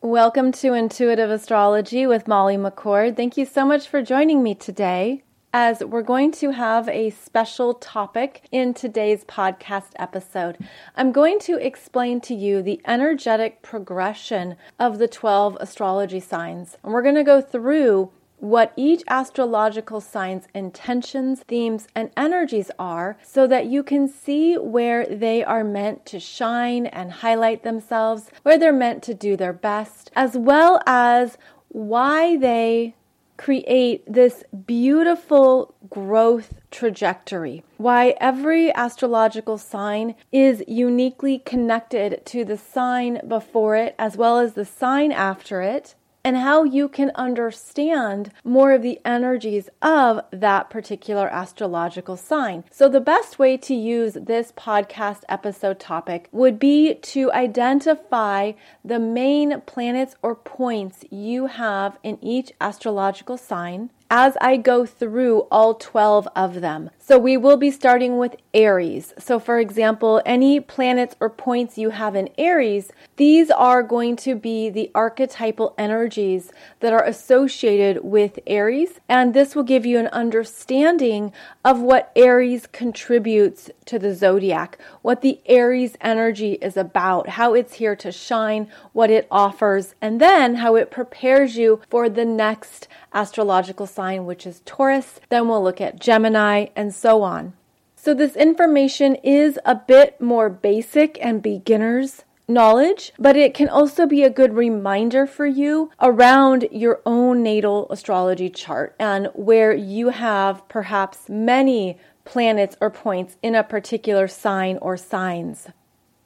Welcome to Intuitive Astrology with Molly McCord. Thank you so much for joining me today as we're going to have a special topic in today's podcast episode. I'm going to explain to you the energetic progression of the 12 astrology signs. And we're going to go through what each astrological sign's intentions, themes, and energies are so that you can see where they are meant to shine and highlight themselves, where they're meant to do their best, as well as why they create this beautiful growth trajectory. Why every astrological sign is uniquely connected to the sign before it as well as the sign after it, and how you can understand more of the energies of that particular astrological sign. So, the best way to use this podcast episode topic would be to identify the main planets or points you have in each astrological sign as I go through all 12 of them. So we will be starting with Aries. So, for example, any planets or points you have in Aries, these are going to be the archetypal energies that are associated with Aries. And this will give you an understanding of what Aries contributes to the zodiac, what the Aries energy is about, how it's here to shine, what it offers, and then how it prepares you for the next astrological sign, which is Taurus. Then we'll look at Gemini and so on. So, this information is a bit more basic and beginner's knowledge, but it can also be a good reminder for you around your own natal astrology chart and where you have perhaps many planets or points in a particular sign or signs.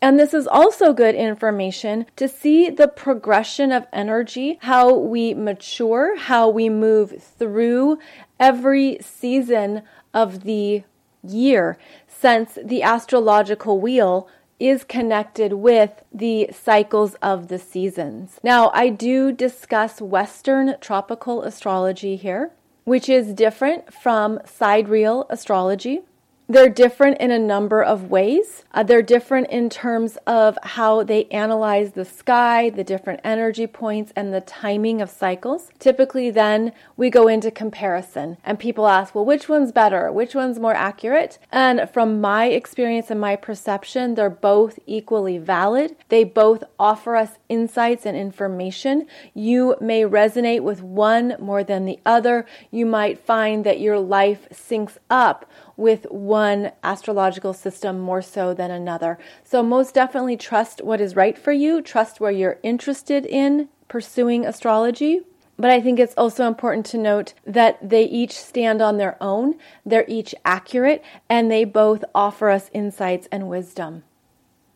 And this is also good information to see the progression of energy, how we mature, how we move through every season of the year, since the astrological wheel is connected with the cycles of the seasons. Now, I do discuss Western tropical astrology here, which is different from sidereal astrology. They're different in a number of ways. Uh, they're different in terms of how they analyze the sky, the different energy points, and the timing of cycles. Typically, then we go into comparison, and people ask, well, which one's better? Which one's more accurate? And from my experience and my perception, they're both equally valid. They both offer us insights and information. You may resonate with one more than the other. You might find that your life syncs up with one astrological system more so than another. So, most definitely trust what is right for you, trust where you're interested in pursuing astrology. But I think it's also important to note that they each stand on their own, they're each accurate, and they both offer us insights and wisdom.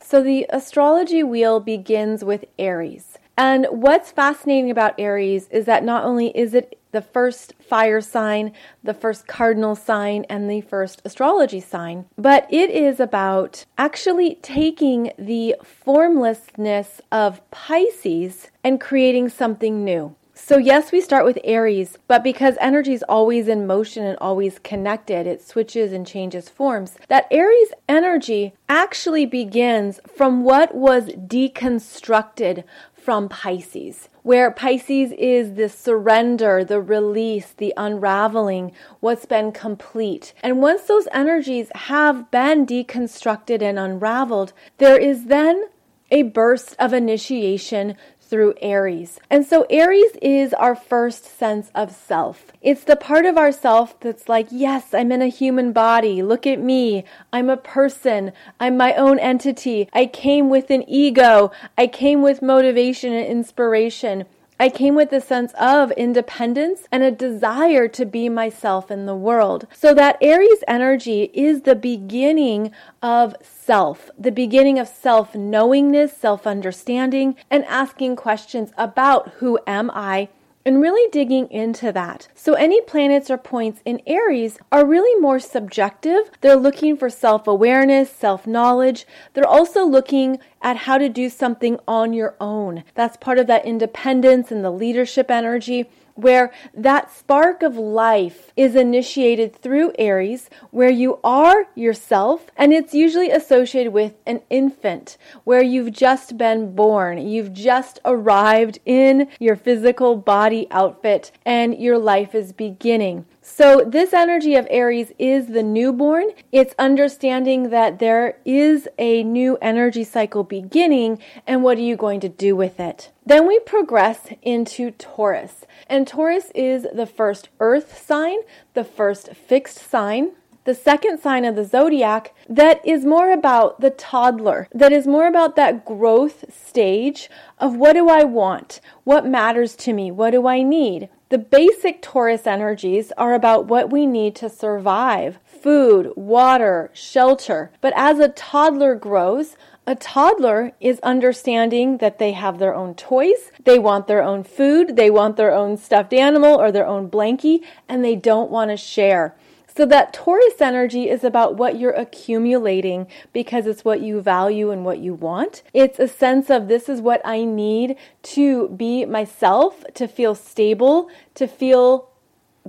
So, the astrology wheel begins with Aries. And what's fascinating about Aries is that not only is it the first fire sign, the first cardinal sign, and the first astrology sign. But it is about actually taking the formlessness of Pisces and creating something new. So, yes, we start with Aries, but because energy is always in motion and always connected, it switches and changes forms. That Aries energy actually begins from what was deconstructed from Pisces, where Pisces is the surrender, the release, the unraveling, what's been complete. And once those energies have been deconstructed and unraveled, there is then a burst of initiation through Aries. And so Aries is our first sense of self. It's the part of ourself that's like, yes, I'm in a human body. Look at me. I'm a person. I'm my own entity. I came with an ego. I came with motivation and inspiration. I came with a sense of independence and a desire to be myself in the world. So that Aries energy is the beginning of self, the beginning of self knowingness, self understanding, and asking questions about who am I and really digging into that. So, any planets or points in Aries are really more subjective. They're looking for self awareness, self knowledge. They're also looking at how to do something on your own. That's part of that independence and the leadership energy. Where that spark of life is initiated through Aries, where you are yourself, and it's usually associated with an infant, where you've just been born, you've just arrived in your physical body outfit, and your life is beginning. So, this energy of Aries is the newborn. It's understanding that there is a new energy cycle beginning, and what are you going to do with it? Then we progress into Taurus. And Taurus is the first earth sign, the first fixed sign the second sign of the zodiac that is more about the toddler, that is more about that growth stage of what do I want? What matters to me? What do I need? The basic Taurus energies are about what we need to survive food, water, shelter. But as a toddler grows, a toddler is understanding that they have their own toys, they want their own food, they want their own stuffed animal or their own blankie, and they don't want to share. So that Taurus energy is about what you're accumulating because it's what you value and what you want. It's a sense of this is what I need to be myself, to feel stable, to feel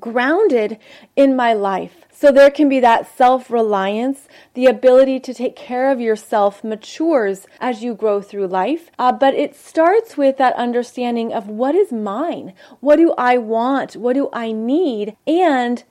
grounded in my life. So there can be that self reliance, the ability to take care of yourself matures as you grow through life. Uh, but it starts with that understanding of what is mine? What do I want? What do I need? And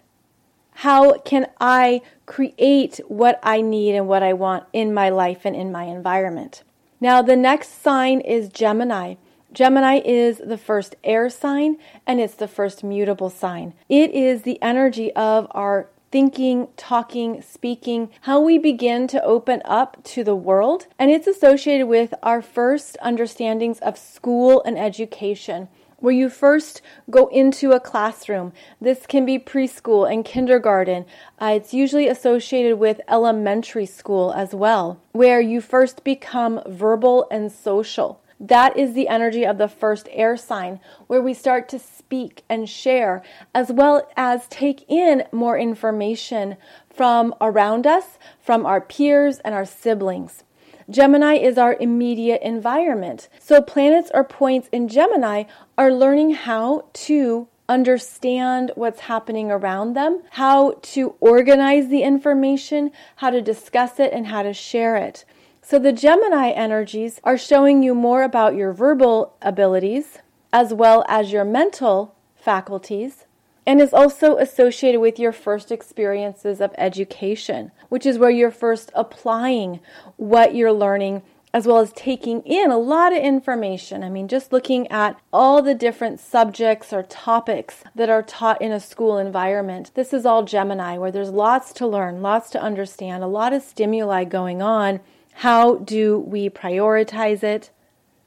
how can I create what I need and what I want in my life and in my environment? Now, the next sign is Gemini. Gemini is the first air sign and it's the first mutable sign. It is the energy of our thinking, talking, speaking, how we begin to open up to the world. And it's associated with our first understandings of school and education where you first go into a classroom. This can be preschool and kindergarten. Uh, it's usually associated with elementary school as well, where you first become verbal and social. That is the energy of the first air sign, where we start to speak and share, as well as take in more information from around us, from our peers and our siblings. Gemini is our immediate environment. So planets or points in Gemini are learning how to understand what's happening around them, how to organize the information, how to discuss it, and how to share it. So the Gemini energies are showing you more about your verbal abilities as well as your mental faculties and is also associated with your first experiences of education, which is where you're first applying what you're learning as well as taking in a lot of information. I mean, just looking at all the different subjects or topics that are taught in a school environment. This is all Gemini, where there's lots to learn, lots to understand, a lot of stimuli going on. How do we prioritize it?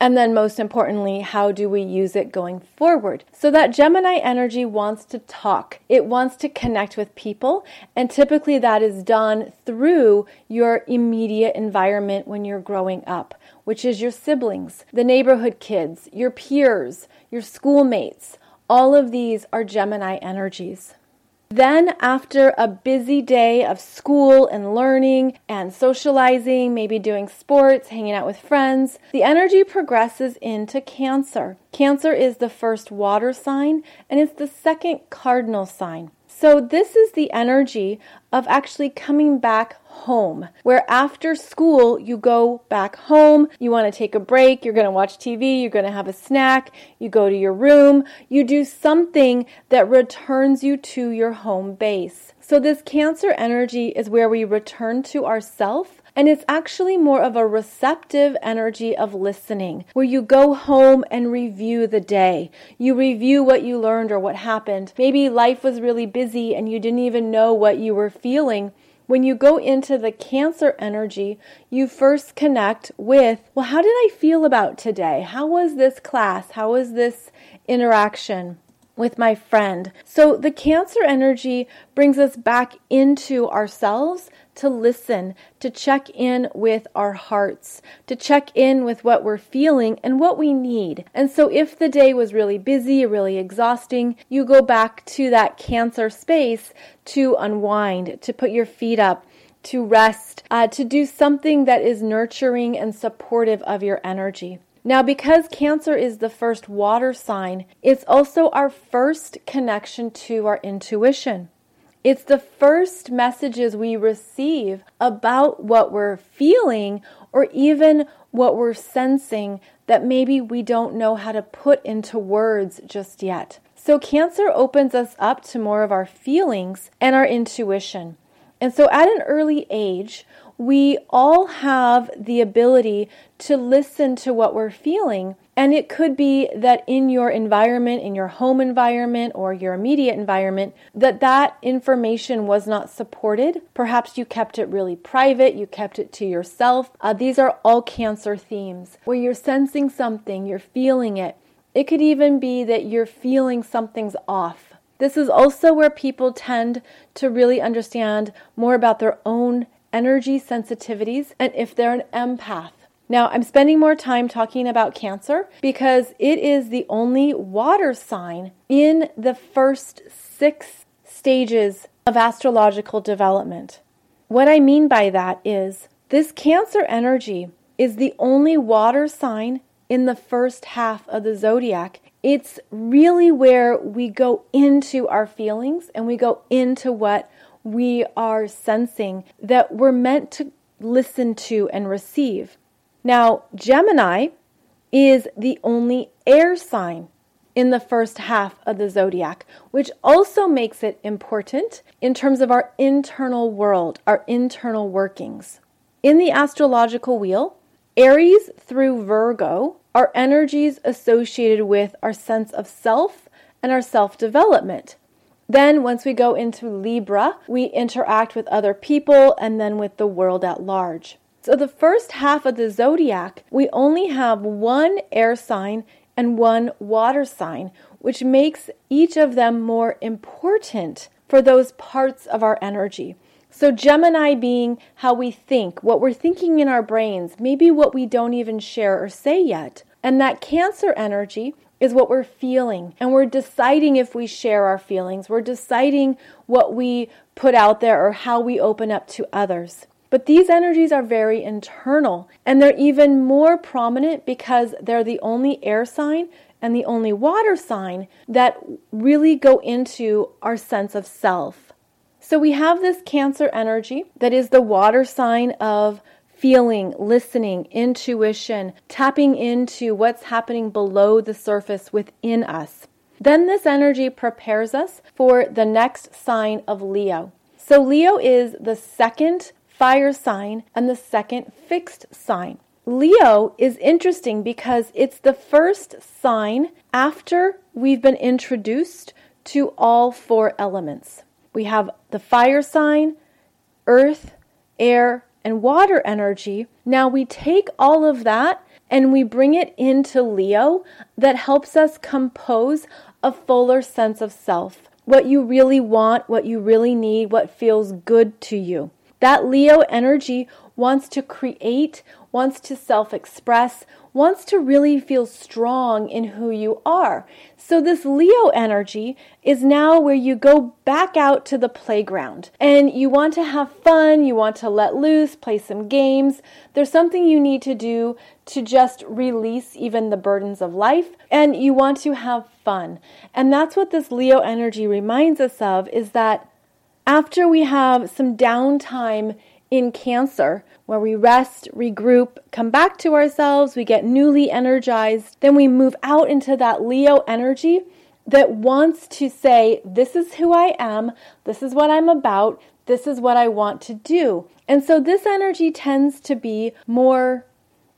And then, most importantly, how do we use it going forward? So, that Gemini energy wants to talk, it wants to connect with people, and typically that is done through your immediate environment when you're growing up, which is your siblings, the neighborhood kids, your peers, your schoolmates. All of these are Gemini energies. Then, after a busy day of school and learning and socializing, maybe doing sports, hanging out with friends, the energy progresses into Cancer. Cancer is the first water sign and it's the second cardinal sign. So, this is the energy of actually coming back home, where after school you go back home, you want to take a break, you're going to watch TV, you're going to have a snack, you go to your room, you do something that returns you to your home base. So, this Cancer energy is where we return to ourself and it's actually more of a receptive energy of listening, where you go home and review the day. You review what you learned or what happened. Maybe life was really busy and you didn't even know what you were feeling. When you go into the Cancer energy, you first connect with, well, how did I feel about today? How was this class? How was this interaction? with my friend. So the Cancer energy brings us back into ourselves to listen, to check in with our hearts, to check in with what we're feeling and what we need. And so, if the day was really busy, really exhausting, you go back to that cancer space to unwind, to put your feet up, to rest, uh, to do something that is nurturing and supportive of your energy. Now, because Cancer is the first water sign, it's also our first connection to our intuition. It's the first messages we receive about what we're feeling or even what we're sensing that maybe we don't know how to put into words just yet. So, Cancer opens us up to more of our feelings and our intuition. And so, at an early age, we all have the ability to listen to what we're feeling. And it could be that in your environment, in your home environment or your immediate environment, that that information was not supported. Perhaps you kept it really private, you kept it to yourself. Uh, these are all cancer themes where you're sensing something, you're feeling it. It could even be that you're feeling something's off. This is also where people tend to really understand more about their own energy sensitivities, and if they're an empath. Now, I'm spending more time talking about Cancer because it is the only water sign in the first six stages of astrological development. What I mean by that is this Cancer energy is the only water sign in the first half of the zodiac. It's really where we go into our feelings and we go into what we are sensing that we're meant to listen to and receive. Now, Gemini is the only air sign in the first half of the zodiac, which also makes it important in terms of our internal world, our internal workings. In the astrological wheel, Aries through Virgo are energies associated with our sense of self and our self development. Then, once we go into Libra, we interact with other people and then with the world at large. So, the first half of the zodiac, we only have one air sign and one water sign, which makes each of them more important for those parts of our energy. So, Gemini being how we think, what we're thinking in our brains, maybe what we don't even share or say yet. And that Cancer energy is what we're feeling. And we're deciding if we share our feelings. We're deciding what we put out there or how we open up to others. But these energies are very internal and they're even more prominent because they're the only air sign and the only water sign that really go into our sense of self. So we have this Cancer energy that is the water sign of feeling, listening, intuition, tapping into what's happening below the surface within us. Then this energy prepares us for the next sign of Leo. So, Leo is the second fire sign and the second fixed sign. Leo is interesting because it's the first sign after we've been introduced to all four elements. We have the fire sign, earth, air, and water energy. Now we take all of that and we bring it into Leo that helps us compose a fuller sense of self. What you really want, what you really need, what feels good to you. That Leo energy wants to create, wants to self express, wants to really feel strong in who you are. So, this Leo energy is now where you go back out to the playground and you want to have fun, you want to let loose, play some games. There's something you need to do to just release even the burdens of life and you want to have fun. And that's what this Leo energy reminds us of is that after we have some downtime in Cancer, where we rest, regroup, come back to ourselves, we get newly energized, then we move out into that Leo energy that wants to say, This is who I am, this is what I'm about, this is what I want to do. And so this energy tends to be more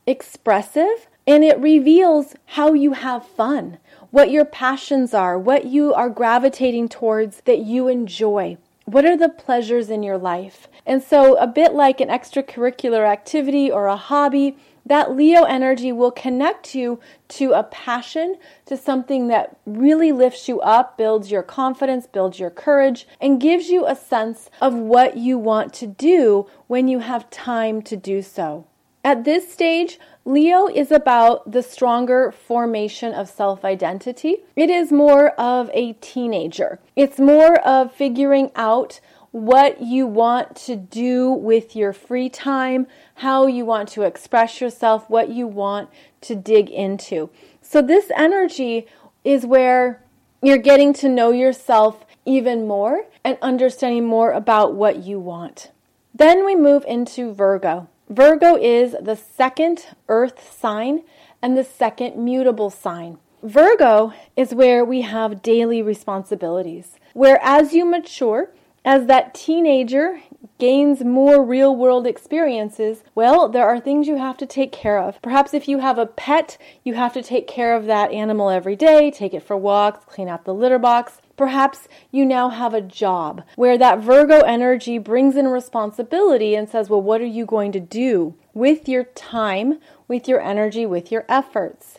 expressive and it reveals how you have fun, what your passions are, what you are gravitating towards that you enjoy. What are the pleasures in your life? And so, a bit like an extracurricular activity or a hobby, that Leo energy will connect you to a passion, to something that really lifts you up, builds your confidence, builds your courage, and gives you a sense of what you want to do when you have time to do so. At this stage, Leo is about the stronger formation of self identity. It is more of a teenager. It's more of figuring out what you want to do with your free time, how you want to express yourself, what you want to dig into. So, this energy is where you're getting to know yourself even more and understanding more about what you want. Then we move into Virgo. Virgo is the second earth sign and the second mutable sign. Virgo is where we have daily responsibilities, where as you mature, as that teenager gains more real world experiences, well, there are things you have to take care of. Perhaps if you have a pet, you have to take care of that animal every day, take it for walks, clean out the litter box. Perhaps you now have a job where that Virgo energy brings in responsibility and says, Well, what are you going to do with your time, with your energy, with your efforts?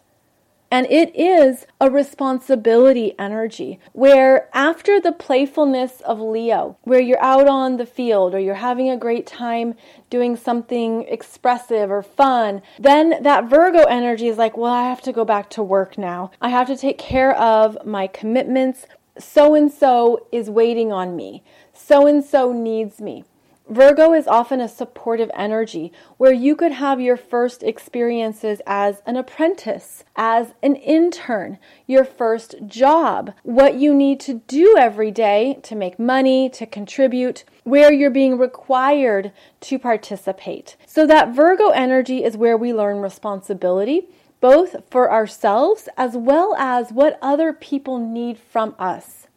And it is a responsibility energy where, after the playfulness of Leo, where you're out on the field or you're having a great time doing something expressive or fun, then that Virgo energy is like, well, I have to go back to work now. I have to take care of my commitments. So and so is waiting on me. So and so needs me. Virgo is often a supportive energy where you could have your first experiences as an apprentice, as an intern, your first job, what you need to do every day to make money, to contribute, where you're being required to participate. So, that Virgo energy is where we learn responsibility, both for ourselves as well as what other people need from us.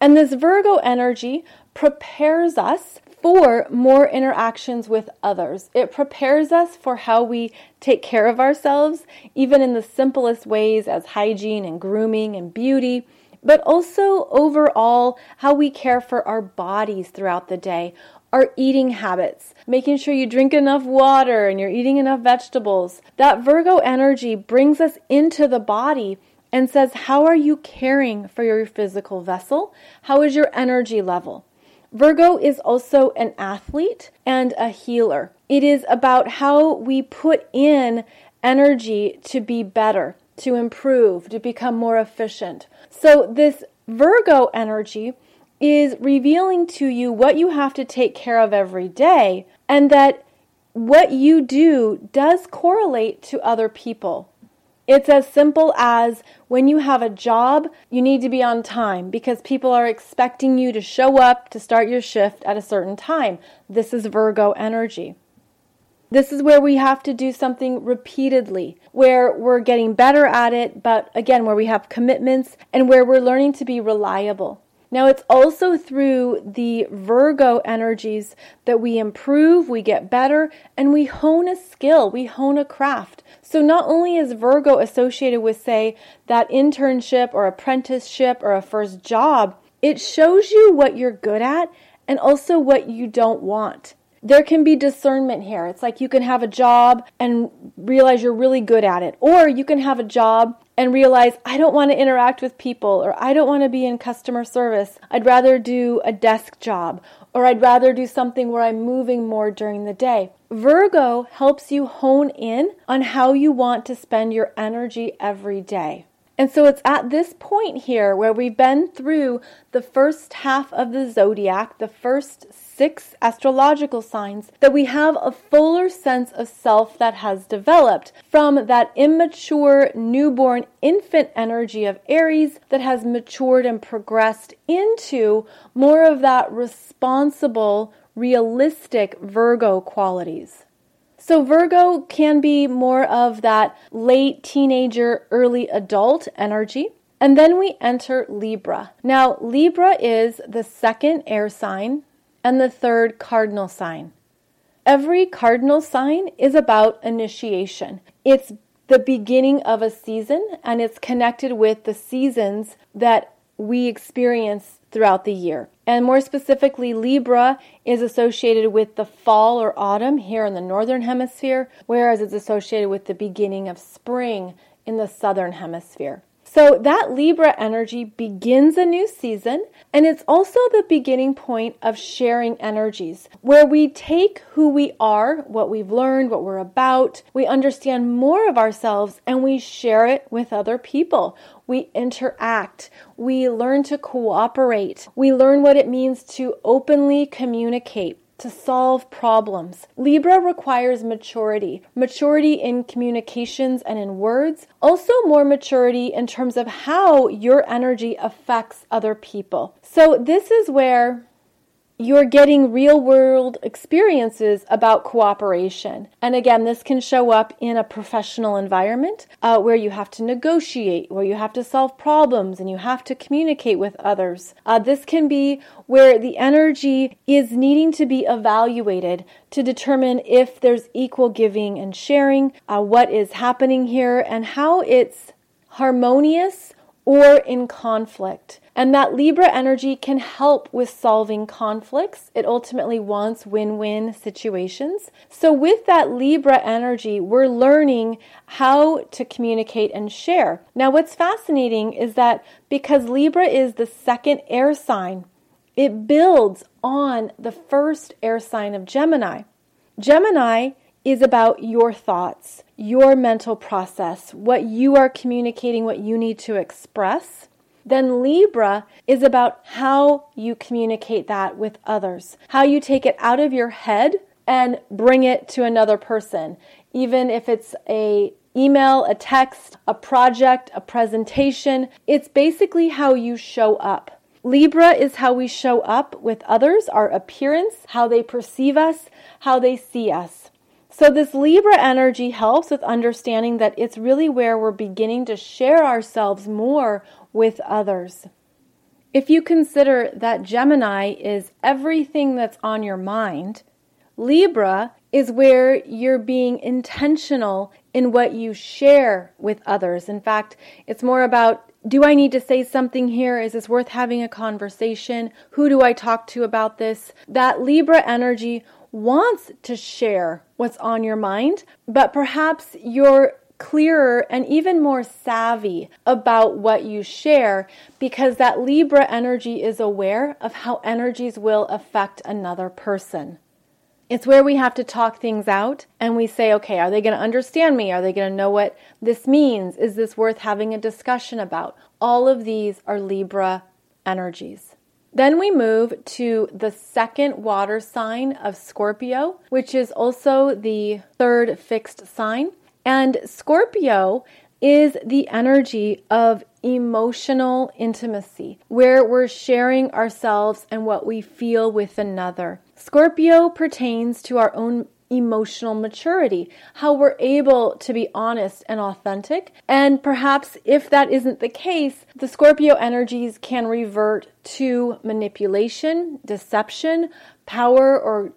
And this Virgo energy prepares us for more interactions with others. It prepares us for how we take care of ourselves, even in the simplest ways as hygiene and grooming and beauty, but also overall how we care for our bodies throughout the day. Our eating habits, making sure you drink enough water and you're eating enough vegetables. That Virgo energy brings us into the body and says, How are you caring for your physical vessel? How is your energy level? Virgo is also an athlete and a healer. It is about how we put in energy to be better, to improve, to become more efficient. So, this Virgo energy is revealing to you what you have to take care of every day, and that what you do does correlate to other people. It's as simple as when you have a job, you need to be on time because people are expecting you to show up to start your shift at a certain time. This is Virgo energy. This is where we have to do something repeatedly, where we're getting better at it, but again, where we have commitments and where we're learning to be reliable. Now, it's also through the Virgo energies that we improve, we get better, and we hone a skill, we hone a craft. So, not only is Virgo associated with, say, that internship or apprenticeship or a first job, it shows you what you're good at and also what you don't want there can be discernment here. It's like you can have a job and realize you're really good at it, or you can have a job and realize I don't want to interact with people, or I don't want to be in customer service. I'd rather do a desk job, or I'd rather do something where I'm moving more during the day. Virgo helps you hone in on how you want to spend your energy every day. And so it's at this point here where we've been through the first half of the zodiac, the first six astrological signs, that we have a fuller sense of self that has developed from that immature, newborn infant energy of Aries that has matured and progressed into more of that responsible, realistic Virgo qualities. So, Virgo can be more of that late teenager, early adult energy. And then we enter Libra. Now, Libra is the second air sign and the third cardinal sign. Every cardinal sign is about initiation. It's the beginning of a season and it's connected with the seasons that we experience throughout the year. And more specifically, Libra is associated with the fall or autumn here in the northern hemisphere, whereas it's associated with the beginning of spring in the southern hemisphere. So that Libra energy begins a new season, and it's also the beginning point of sharing energies, where we take who we are, what we've learned, what we're about, we understand more of ourselves, and we share it with other people. We interact, we learn to cooperate, we learn what it means to openly communicate to solve problems. Libra requires maturity, maturity in communications and in words, also more maturity in terms of how your energy affects other people. So, this is where you're getting real world experiences about cooperation. And again, this can show up in a professional environment uh, where you have to negotiate, where you have to solve problems, and you have to communicate with others. Uh, this can be where the energy is needing to be evaluated to determine if there's equal giving and sharing, uh, what is happening here, and how it's harmonious or in conflict. And that Libra energy can help with solving conflicts. It ultimately wants win win situations. So, with that Libra energy, we're learning how to communicate and share. Now, what's fascinating is that because Libra is the second air sign, it builds on the first air sign of Gemini. Gemini is about your thoughts, your mental process, what you are communicating, what you need to express then Libra is about how you communicate that with others, how you take it out of your head and bring it to another person, even if it's a email, a text, a project, a presentation. It's basically how you show up. Libra is how we show up with others, our appearance, how they perceive us, how they see us. So, this Libra energy helps with understanding that it's really where we're beginning to share ourselves more with others. If you consider that Gemini is everything that's on your mind, Libra is where you're being intentional in what you share with others. In fact, it's more about do I need to say something here? Is this worth having a conversation? Who do I talk to about this? That Libra energy wants to share what's on your mind, but perhaps you're clearer and even more savvy about what you share because that Libra energy is aware of how energies will affect another person. It's where we have to talk things out and we say, okay, are they going to understand me? Are they going to know what this means? Is this worth having a discussion about? All of these are Libra energies. Then we move to the second water sign of Scorpio, which is also the third fixed sign. And Scorpio is the energy of emotional intimacy, where we're sharing ourselves and what we feel with another. Scorpio pertains to our own emotional maturity, how we're able to be honest and authentic. And perhaps if that isn't the case, the Scorpio energies can revert to manipulation, deception, power, or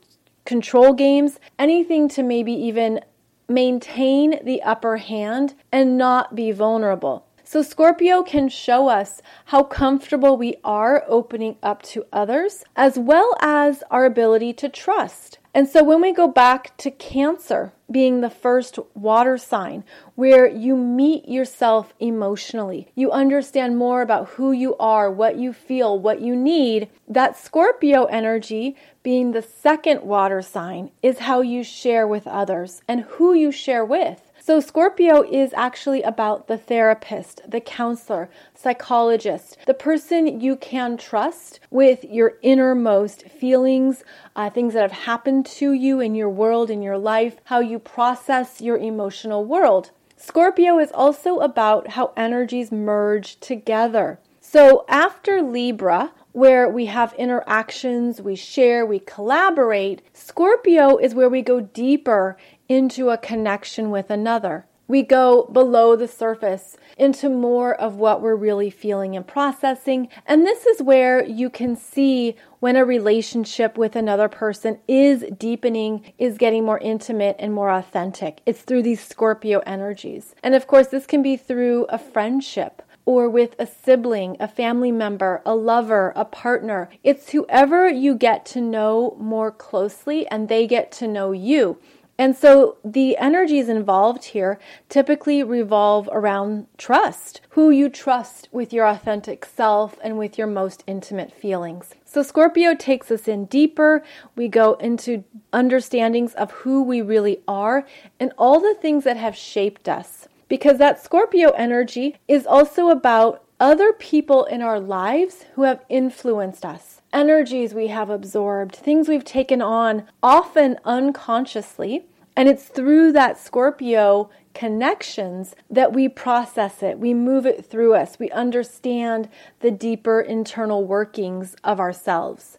control games, anything to maybe even maintain the upper hand and not be vulnerable. So, Scorpio can show us how comfortable we are opening up to others, as well as our ability to trust. And so, when we go back to Cancer being the first water sign, where you meet yourself emotionally, you understand more about who you are, what you feel, what you need, that Scorpio energy being the second water sign is how you share with others and who you share with. So, Scorpio is actually about the therapist, the counselor, psychologist, the person you can trust with your innermost feelings, uh, things that have happened to you in your world, in your life, how you process your emotional world. Scorpio is also about how energies merge together. So, after Libra, where we have interactions, we share, we collaborate. Scorpio is where we go deeper into a connection with another. We go below the surface into more of what we're really feeling and processing. And this is where you can see when a relationship with another person is deepening, is getting more intimate and more authentic. It's through these Scorpio energies. And of course, this can be through a friendship or with a sibling, a family member, a lover, a partner. It's whoever you get to know more closely and they get to know you. And so the energies involved here typically revolve around trust, who you trust with your authentic self and with your most intimate feelings. So Scorpio takes us in deeper. We go into understandings of who we really are and all the things that have shaped us. Because that Scorpio energy is also about other people in our lives who have influenced us energies we have absorbed, things we've taken on, often unconsciously. And it's through that Scorpio connections that we process it, we move it through us, we understand the deeper internal workings of ourselves.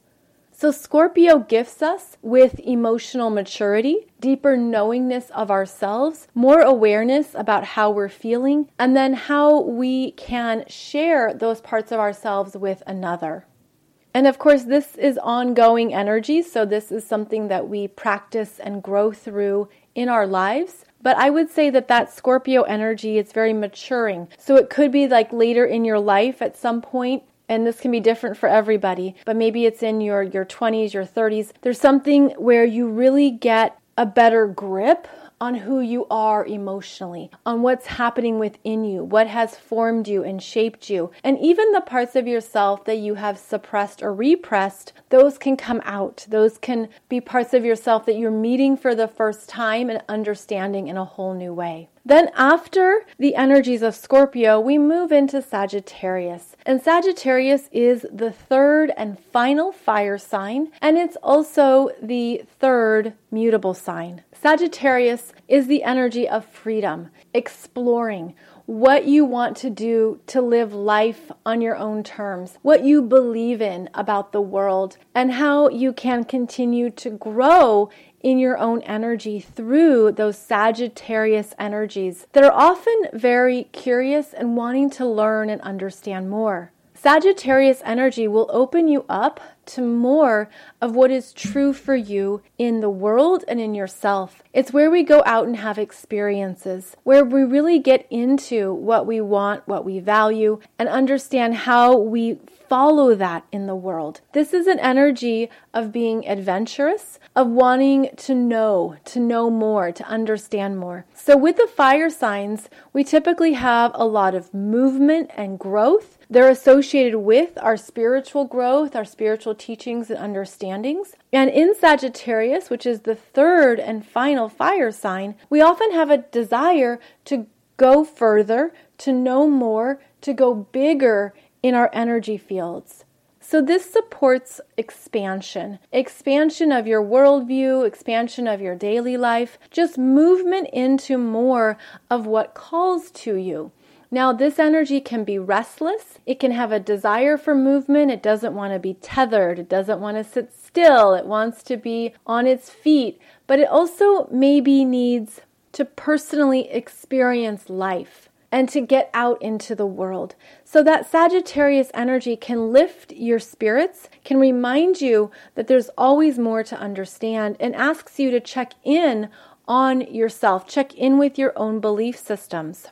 So, Scorpio gifts us with emotional maturity, deeper knowingness of ourselves, more awareness about how we're feeling, and then how we can share those parts of ourselves with another. And of course, this is ongoing energy, so this is something that we practice and grow through in our lives. But I would say that that Scorpio energy is very maturing. So it could be like later in your life at some point and this can be different for everybody, but maybe it's in your your 20s, your 30s. There's something where you really get a better grip on who you are emotionally, on what's happening within you, what has formed you and shaped you. And even the parts of yourself that you have suppressed or repressed, those can come out. Those can be parts of yourself that you're meeting for the first time and understanding in a whole new way. Then, after the energies of Scorpio, we move into Sagittarius. And Sagittarius is the third and final fire sign, and it's also the third mutable sign. Sagittarius is the energy of freedom, exploring what you want to do to live life on your own terms, what you believe in about the world, and how you can continue to grow in your own energy through those Sagittarius energies that are often very curious and wanting to learn and understand more. Sagittarius energy will open you up to more of what is true for you in the world and in yourself. It's where we go out and have experiences, where we really get into what we want, what we value, and understand how we follow that in the world. This is an energy of being adventurous, of wanting to know, to know more, to understand more. So, with the fire signs, we typically have a lot of movement and growth. They're associated with our spiritual growth, our spiritual teachings and understandings. And in Sagittarius, which is the third and final fire sign, we often have a desire to go further, to know more, to go bigger in our energy fields. So, this supports expansion expansion of your worldview, expansion of your daily life, just movement into more of what calls to you. Now, this energy can be restless. It can have a desire for movement. It doesn't want to be tethered. It doesn't want to sit still. It wants to be on its feet. But it also maybe needs to personally experience life and to get out into the world. So that Sagittarius energy can lift your spirits, can remind you that there's always more to understand, and asks you to check in on yourself, check in with your own belief systems.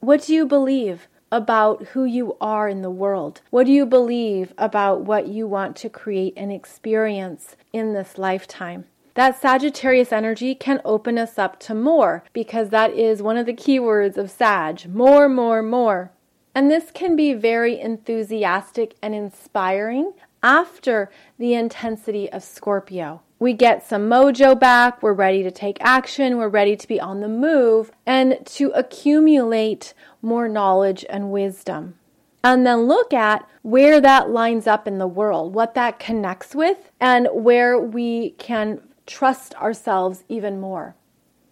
What do you believe? About who you are in the world? What do you believe about what you want to create and experience in this lifetime? That Sagittarius energy can open us up to more because that is one of the keywords of Sag more, more, more. And this can be very enthusiastic and inspiring after the intensity of Scorpio. We get some mojo back, we're ready to take action, we're ready to be on the move and to accumulate more knowledge and wisdom. And then look at where that lines up in the world, what that connects with, and where we can trust ourselves even more.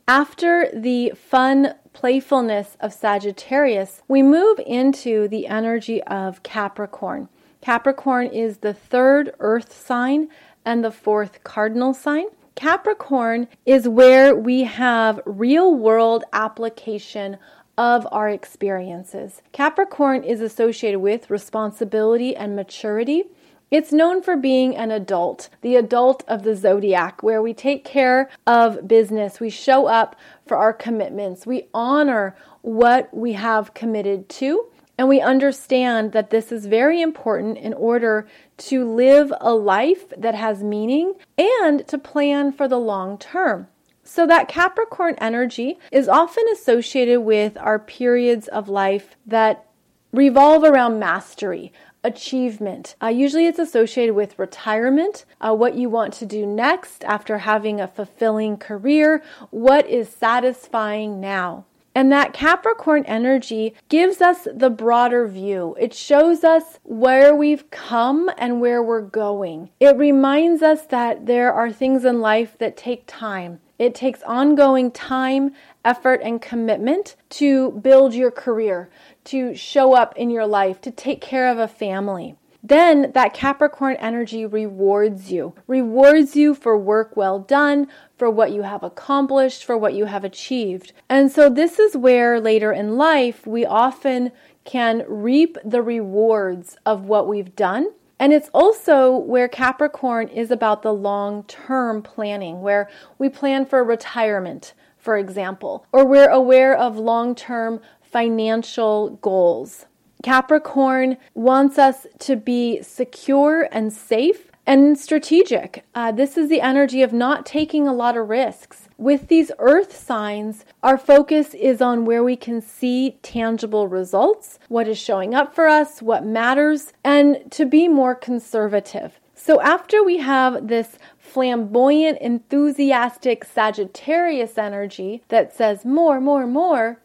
After the fun playfulness of Sagittarius, we move into the energy of Capricorn. Capricorn is the third earth sign and the fourth cardinal sign. Capricorn is where we have real world application of our experiences. Capricorn is associated with responsibility and maturity. It's known for being an adult, the adult of the zodiac, where we take care of business, we show up for our commitments, we honor what we have committed to, and we understand that this is very important in order to live a life that has meaning and to plan for the long term. So, that Capricorn energy is often associated with our periods of life that revolve around mastery, achievement. Uh, usually it's associated with retirement, uh, what you want to do next after having a fulfilling career, what is satisfying now. And that Capricorn energy gives us the broader view. It shows us where we've come and where we're going. It reminds us that there are things in life that take time. It takes ongoing time, effort, and commitment to build your career, to show up in your life, to take care of a family. Then that Capricorn energy rewards you, rewards you for work well done, for what you have accomplished, for what you have achieved. And so, this is where later in life we often can reap the rewards of what we've done. And it's also where Capricorn is about the long term planning, where we plan for retirement, for example, or we're aware of long term financial goals. Capricorn wants us to be secure and safe and strategic. Uh, this is the energy of not taking a lot of risks. With these earth signs, our focus is on where we can see tangible results, what is showing up for us, what matters, and to be more conservative. So, after we have this flamboyant, enthusiastic Sagittarius energy that says more, more, more,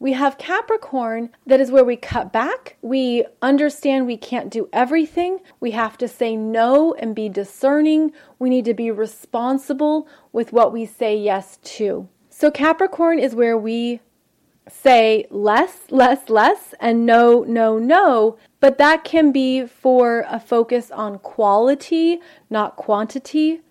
we have Capricorn, that is where we cut back. We understand we can't do everything. We have to say no and be discerning. We need to be responsible with what we say yes to. So, Capricorn is where we say less, less, less, and no, no, no. But that can be for a focus on quality, not quantity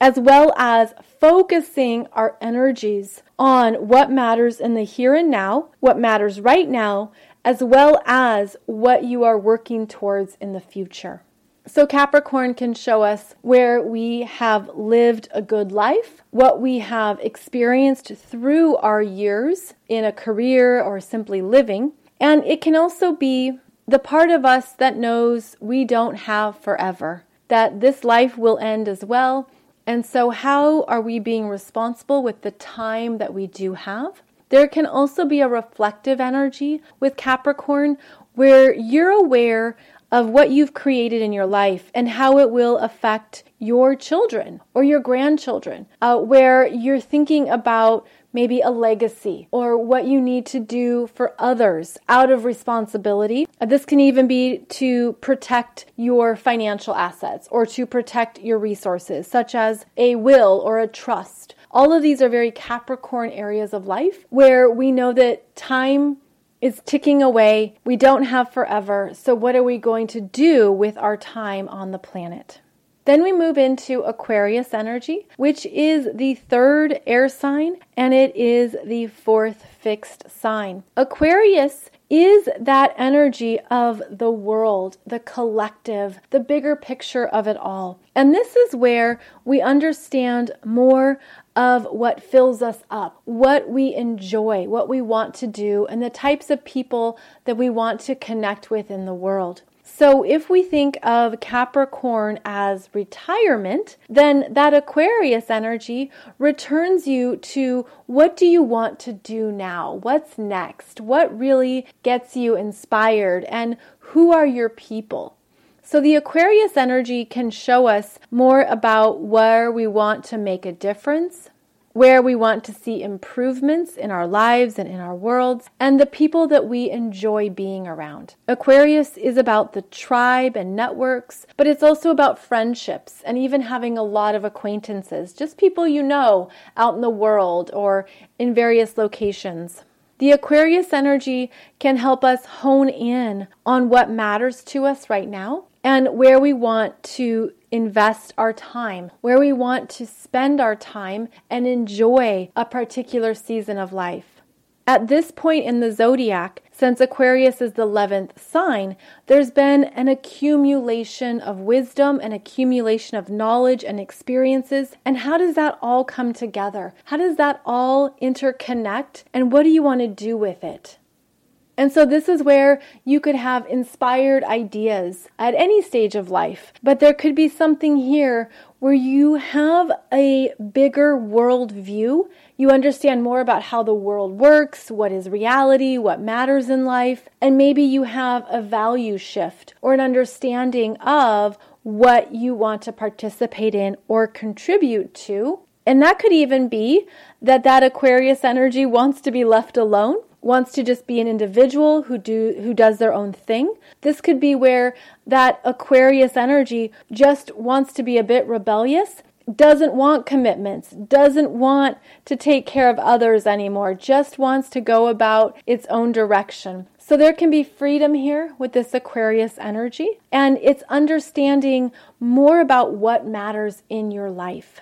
as well as focusing our energies on what matters in the here and now, what matters right now, as well as what you are working towards in the future. So, Capricorn can show us where we have lived a good life, what we have experienced through our years in a career or simply living. And it can also be the part of us that knows we don't have forever, that this life will end as well, and so, how are we being responsible with the time that we do have? There can also be a reflective energy with Capricorn where you're aware of what you've created in your life and how it will affect your children or your grandchildren, uh, where you're thinking about maybe a legacy or what you need to do for others out of responsibility. Uh, this can even be to protect your financial assets or to protect your resources, such as a will or a trust. All of these are very Capricorn areas of life where we know that time is ticking away. We don't have forever. So, what are we going to do with our time on the planet? Then we move into Aquarius energy, which is the third air sign and it is the fourth fixed sign. Aquarius is that energy of the world, the collective, the bigger picture of it all. And this is where we understand more of what fills us up, what we enjoy, what we want to do, and the types of people that we want to connect with in the world. So, if we think of Capricorn as retirement, then that Aquarius energy returns you to what do you want to do now? What's next? What really gets you inspired? And who are your people? So, the Aquarius energy can show us more about where we want to make a difference, where we want to see improvements in our lives and in our worlds, and the people that we enjoy being around. Aquarius is about the tribe and networks, but it's also about friendships and even having a lot of acquaintances, just people you know out in the world or in various locations. The Aquarius energy can help us hone in on what matters to us right now and where we want to invest our time, where we want to spend our time and enjoy a particular season of life. At this point in the zodiac, since Aquarius is the 11th sign, there's been an accumulation of wisdom, an accumulation of knowledge and experiences. And how does that all come together? How does that all interconnect? And what do you want to do with it? And so, this is where you could have inspired ideas at any stage of life. But there could be something here where you have a bigger world view. You understand more about how the world works, what is reality, what matters in life, and maybe you have a value shift or an understanding of what you want to participate in or contribute to. And that could even be that that Aquarius energy wants to be left alone wants to just be an individual who do who does their own thing. This could be where that Aquarius energy just wants to be a bit rebellious, doesn't want commitments, doesn't want to take care of others anymore, just wants to go about its own direction. So there can be freedom here with this Aquarius energy, and it's understanding more about what matters in your life.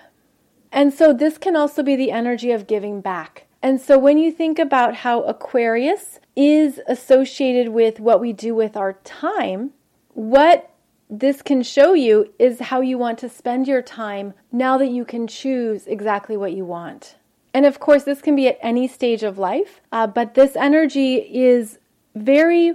And so this can also be the energy of giving back. And so when you think about how Aquarius is associated with what we do with our time, what this can show you is how you want to spend your time now that you can choose exactly what you want. And of course, this can be at any stage of life, uh, but this energy is very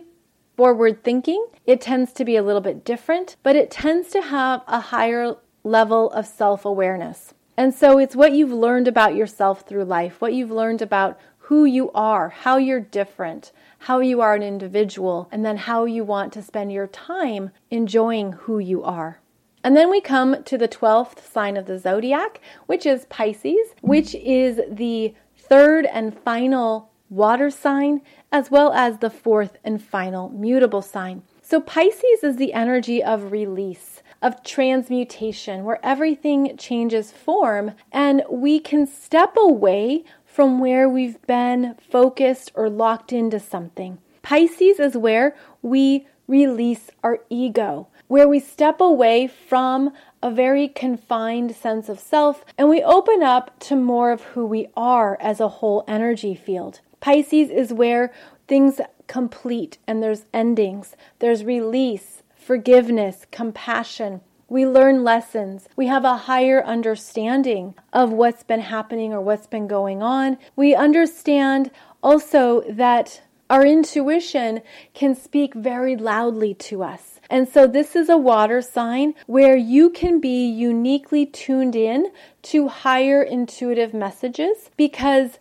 forward thinking. It tends to be a little bit different, but it tends to have a higher level of self awareness. And so it's what you've learned about yourself through life, what you've learned about who you are, how you're different, how you are an individual, and then how you want to spend your time enjoying who you are. And then we come to the 12th sign of the zodiac, which is Pisces, which is the third and final water sign, as well as the fourth and final mutable sign. So Pisces is the energy of release of transmutation where everything changes form and we can step away from where we've been focused or locked into something. Pisces is where we release our ego, where we step away from a very confined sense of self and we open up to more of who we are as a whole energy field. Pisces is where things complete and there's endings, there's release, forgiveness, compassion. We learn lessons. We have a higher understanding of what's been happening or what's been going on. We understand also that our intuition can speak very loudly to us. And so, this is a water sign where you can be uniquely tuned in to higher intuitive messages because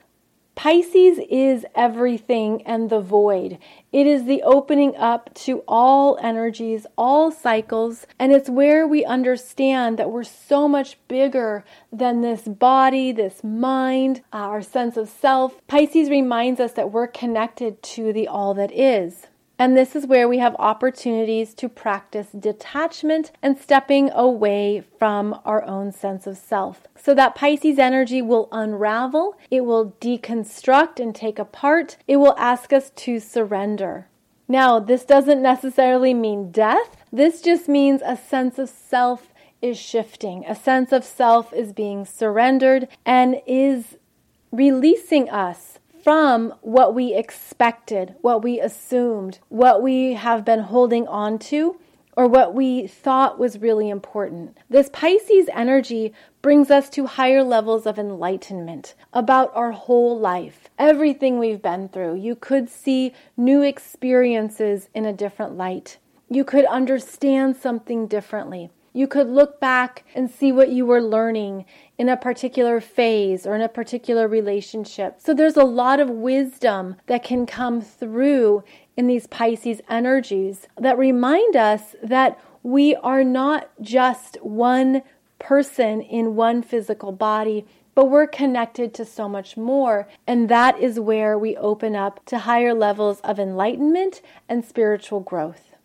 Pisces is everything and the void. It is the opening up to all energies, all cycles, and it's where we understand that we're so much bigger than this body, this mind, uh, our sense of self. Pisces reminds us that we're connected to the all that is. And this is where we have opportunities to practice detachment and stepping away from our own sense of self. So that Pisces energy will unravel, it will deconstruct and take apart, it will ask us to surrender. Now, this doesn't necessarily mean death, this just means a sense of self is shifting, a sense of self is being surrendered and is releasing us from what we expected, what we assumed, what we have been holding on to, or what we thought was really important. This Pisces energy brings us to higher levels of enlightenment about our whole life, everything we've been through. You could see new experiences in a different light. You could understand something differently. You could look back and see what you were learning in a particular phase or in a particular relationship. So there's a lot of wisdom that can come through in these Pisces energies that remind us that we are not just one person in one physical body, but we're connected to so much more. And that is where we open up to higher levels of enlightenment and spiritual growth.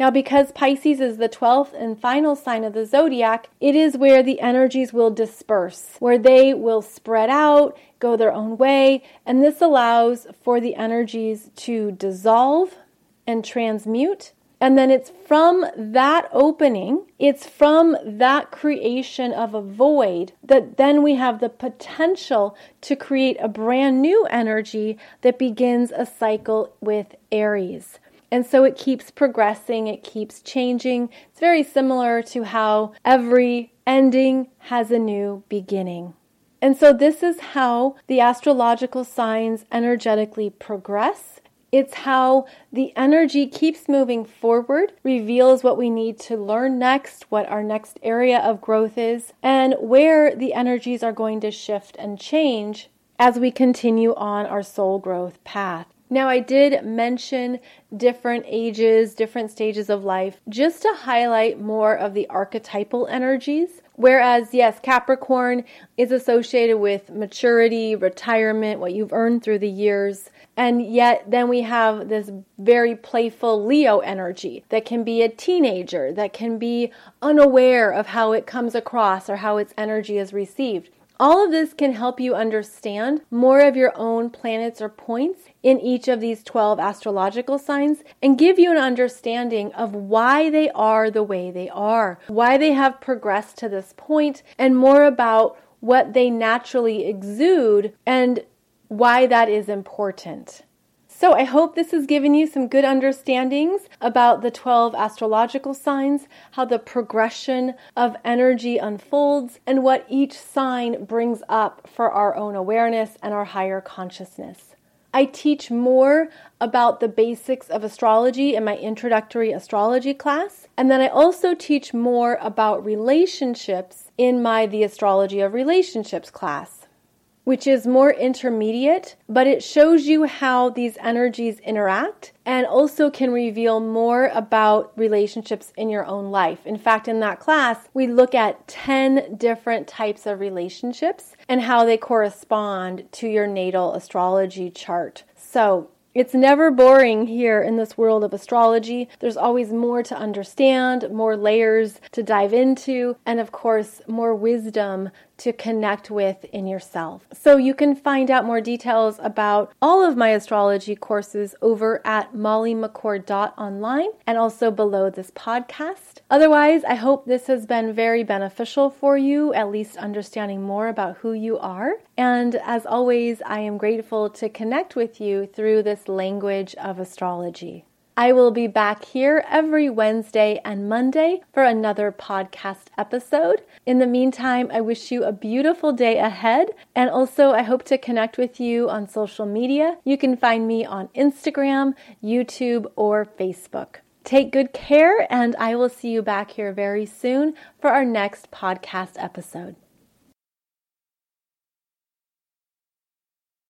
Now, because Pisces is the 12th and final sign of the zodiac, it is where the energies will disperse, where they will spread out, go their own way, and this allows for the energies to dissolve and transmute. And then it's from that opening, it's from that creation of a void that then we have the potential to create a brand new energy that begins a cycle with Aries. And so it keeps progressing, it keeps changing. It's very similar to how every ending has a new beginning. And so this is how the astrological signs energetically progress It's how the energy keeps moving forward, reveals what we need to learn next, what our next area of growth is, and where the energies are going to shift and change as we continue on our soul growth path. Now, I did mention different ages, different stages of life, just to highlight more of the archetypal energies. Whereas, yes, Capricorn is associated with maturity, retirement, what you've earned through the years. And yet, then we have this very playful Leo energy that can be a teenager, that can be unaware of how it comes across or how its energy is received. All of this can help you understand more of your own planets or points in each of these 12 astrological signs and give you an understanding of why they are the way they are, why they have progressed to this point, and more about what they naturally exude and why that is important. So, I hope this has given you some good understandings about the 12 astrological signs, how the progression of energy unfolds, and what each sign brings up for our own awareness and our higher consciousness. I teach more about the basics of astrology in my introductory astrology class, and then I also teach more about relationships in my The Astrology of Relationships class which is more intermediate, but it shows you how these energies interact and also can reveal more about relationships in your own life. In fact, in that class, we look at 10 different types of relationships and how they correspond to your natal astrology chart. So, it's never boring here in this world of astrology. There's always more to understand, more layers to dive into, and of course, more wisdom to connect with in yourself. So you can find out more details about all of my astrology courses over at mollymccord.online and also below this podcast. Otherwise, I hope this has been very beneficial for you, at least understanding more about who you are. And as always, I am grateful to connect with you through this language of astrology. I will be back here every Wednesday and Monday for another podcast episode. In the meantime, I wish you a beautiful day ahead. And also, I hope to connect with you on social media. You can find me on Instagram, YouTube, or Facebook. Take good care, and I will see you back here very soon for our next podcast episode.